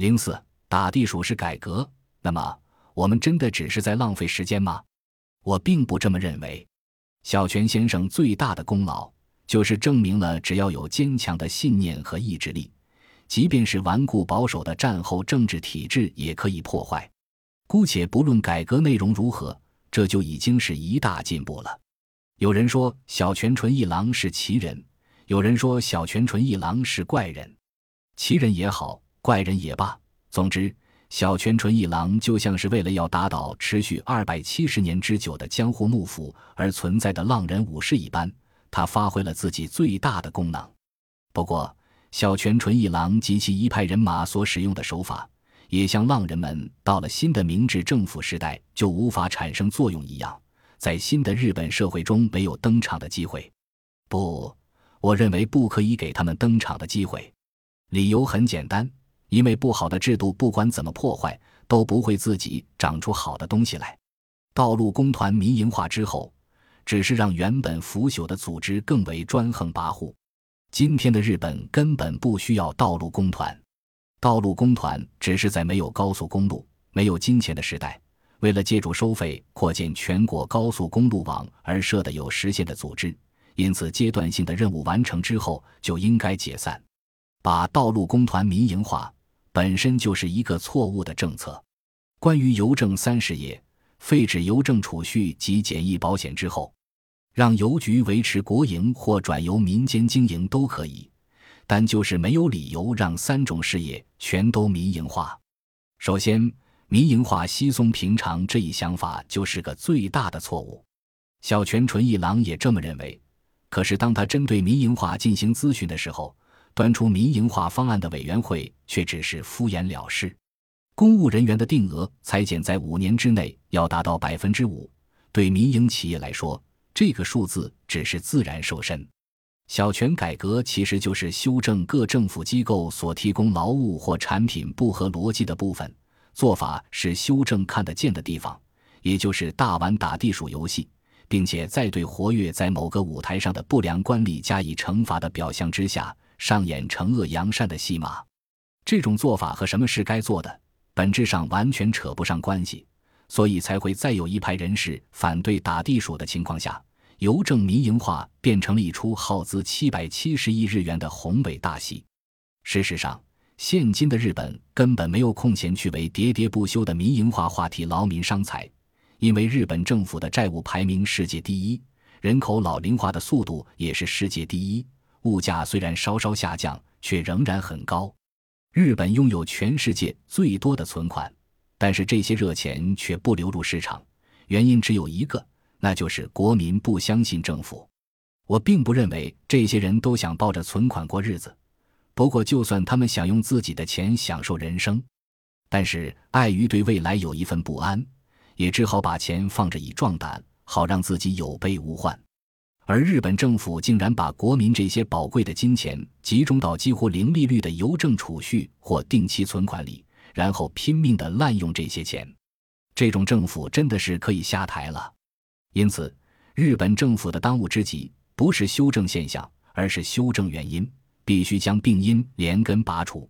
零四打地鼠是改革，那么我们真的只是在浪费时间吗？我并不这么认为。小泉先生最大的功劳，就是证明了只要有坚强的信念和意志力，即便是顽固保守的战后政治体制也可以破坏。姑且不论改革内容如何，这就已经是一大进步了。有人说小泉纯一郎是奇人，有人说小泉纯一郎是怪人。奇人也好，怪人也罢，总之。小泉纯一郎就像是为了要打倒持续二百七十年之久的江户幕府而存在的浪人武士一般，他发挥了自己最大的功能。不过，小泉纯一郎及其一派人马所使用的手法，也像浪人们到了新的明治政府时代就无法产生作用一样，在新的日本社会中没有登场的机会。不，我认为不可以给他们登场的机会。理由很简单。因为不好的制度，不管怎么破坏，都不会自己长出好的东西来。道路工团民营化之后，只是让原本腐朽的组织更为专横跋扈。今天的日本根本不需要道路工团，道路工团只是在没有高速公路、没有金钱的时代，为了借助收费扩建全国高速公路网而设的有实现的组织。因此，阶段性的任务完成之后，就应该解散，把道路工团民营化。本身就是一个错误的政策。关于邮政三十页，废止邮政储蓄及简易保险之后，让邮局维持国营或转由民间经营都可以，但就是没有理由让三种事业全都民营化。首先，民营化稀松平常这一想法就是个最大的错误。小泉纯一郎也这么认为。可是当他针对民营化进行咨询的时候，端出民营化方案的委员会却只是敷衍了事，公务人员的定额裁减在五年之内要达到百分之五，对民营企业来说，这个数字只是自然瘦身。小权改革其实就是修正各政府机构所提供劳务或产品不合逻辑的部分，做法是修正看得见的地方，也就是大玩打地鼠游戏，并且在对活跃在某个舞台上的不良官吏加以惩罚的表象之下。上演惩恶扬善的戏码，这种做法和什么是该做的，本质上完全扯不上关系，所以才会在有一派人士反对打地鼠的情况下，邮政民营化变成了一出耗资七百七十亿日元的宏伟大戏。事实上，现今的日本根本没有空闲去为喋喋不休的民营化话题劳民伤财，因为日本政府的债务排名世界第一，人口老龄化的速度也是世界第一。物价虽然稍稍下降，却仍然很高。日本拥有全世界最多的存款，但是这些热钱却不流入市场，原因只有一个，那就是国民不相信政府。我并不认为这些人都想抱着存款过日子，不过就算他们想用自己的钱享受人生，但是碍于对未来有一份不安，也只好把钱放着以壮胆，好让自己有备无患。而日本政府竟然把国民这些宝贵的金钱集中到几乎零利率的邮政储蓄或定期存款里，然后拼命的滥用这些钱，这种政府真的是可以下台了。因此，日本政府的当务之急不是修正现象，而是修正原因，必须将病因连根拔除。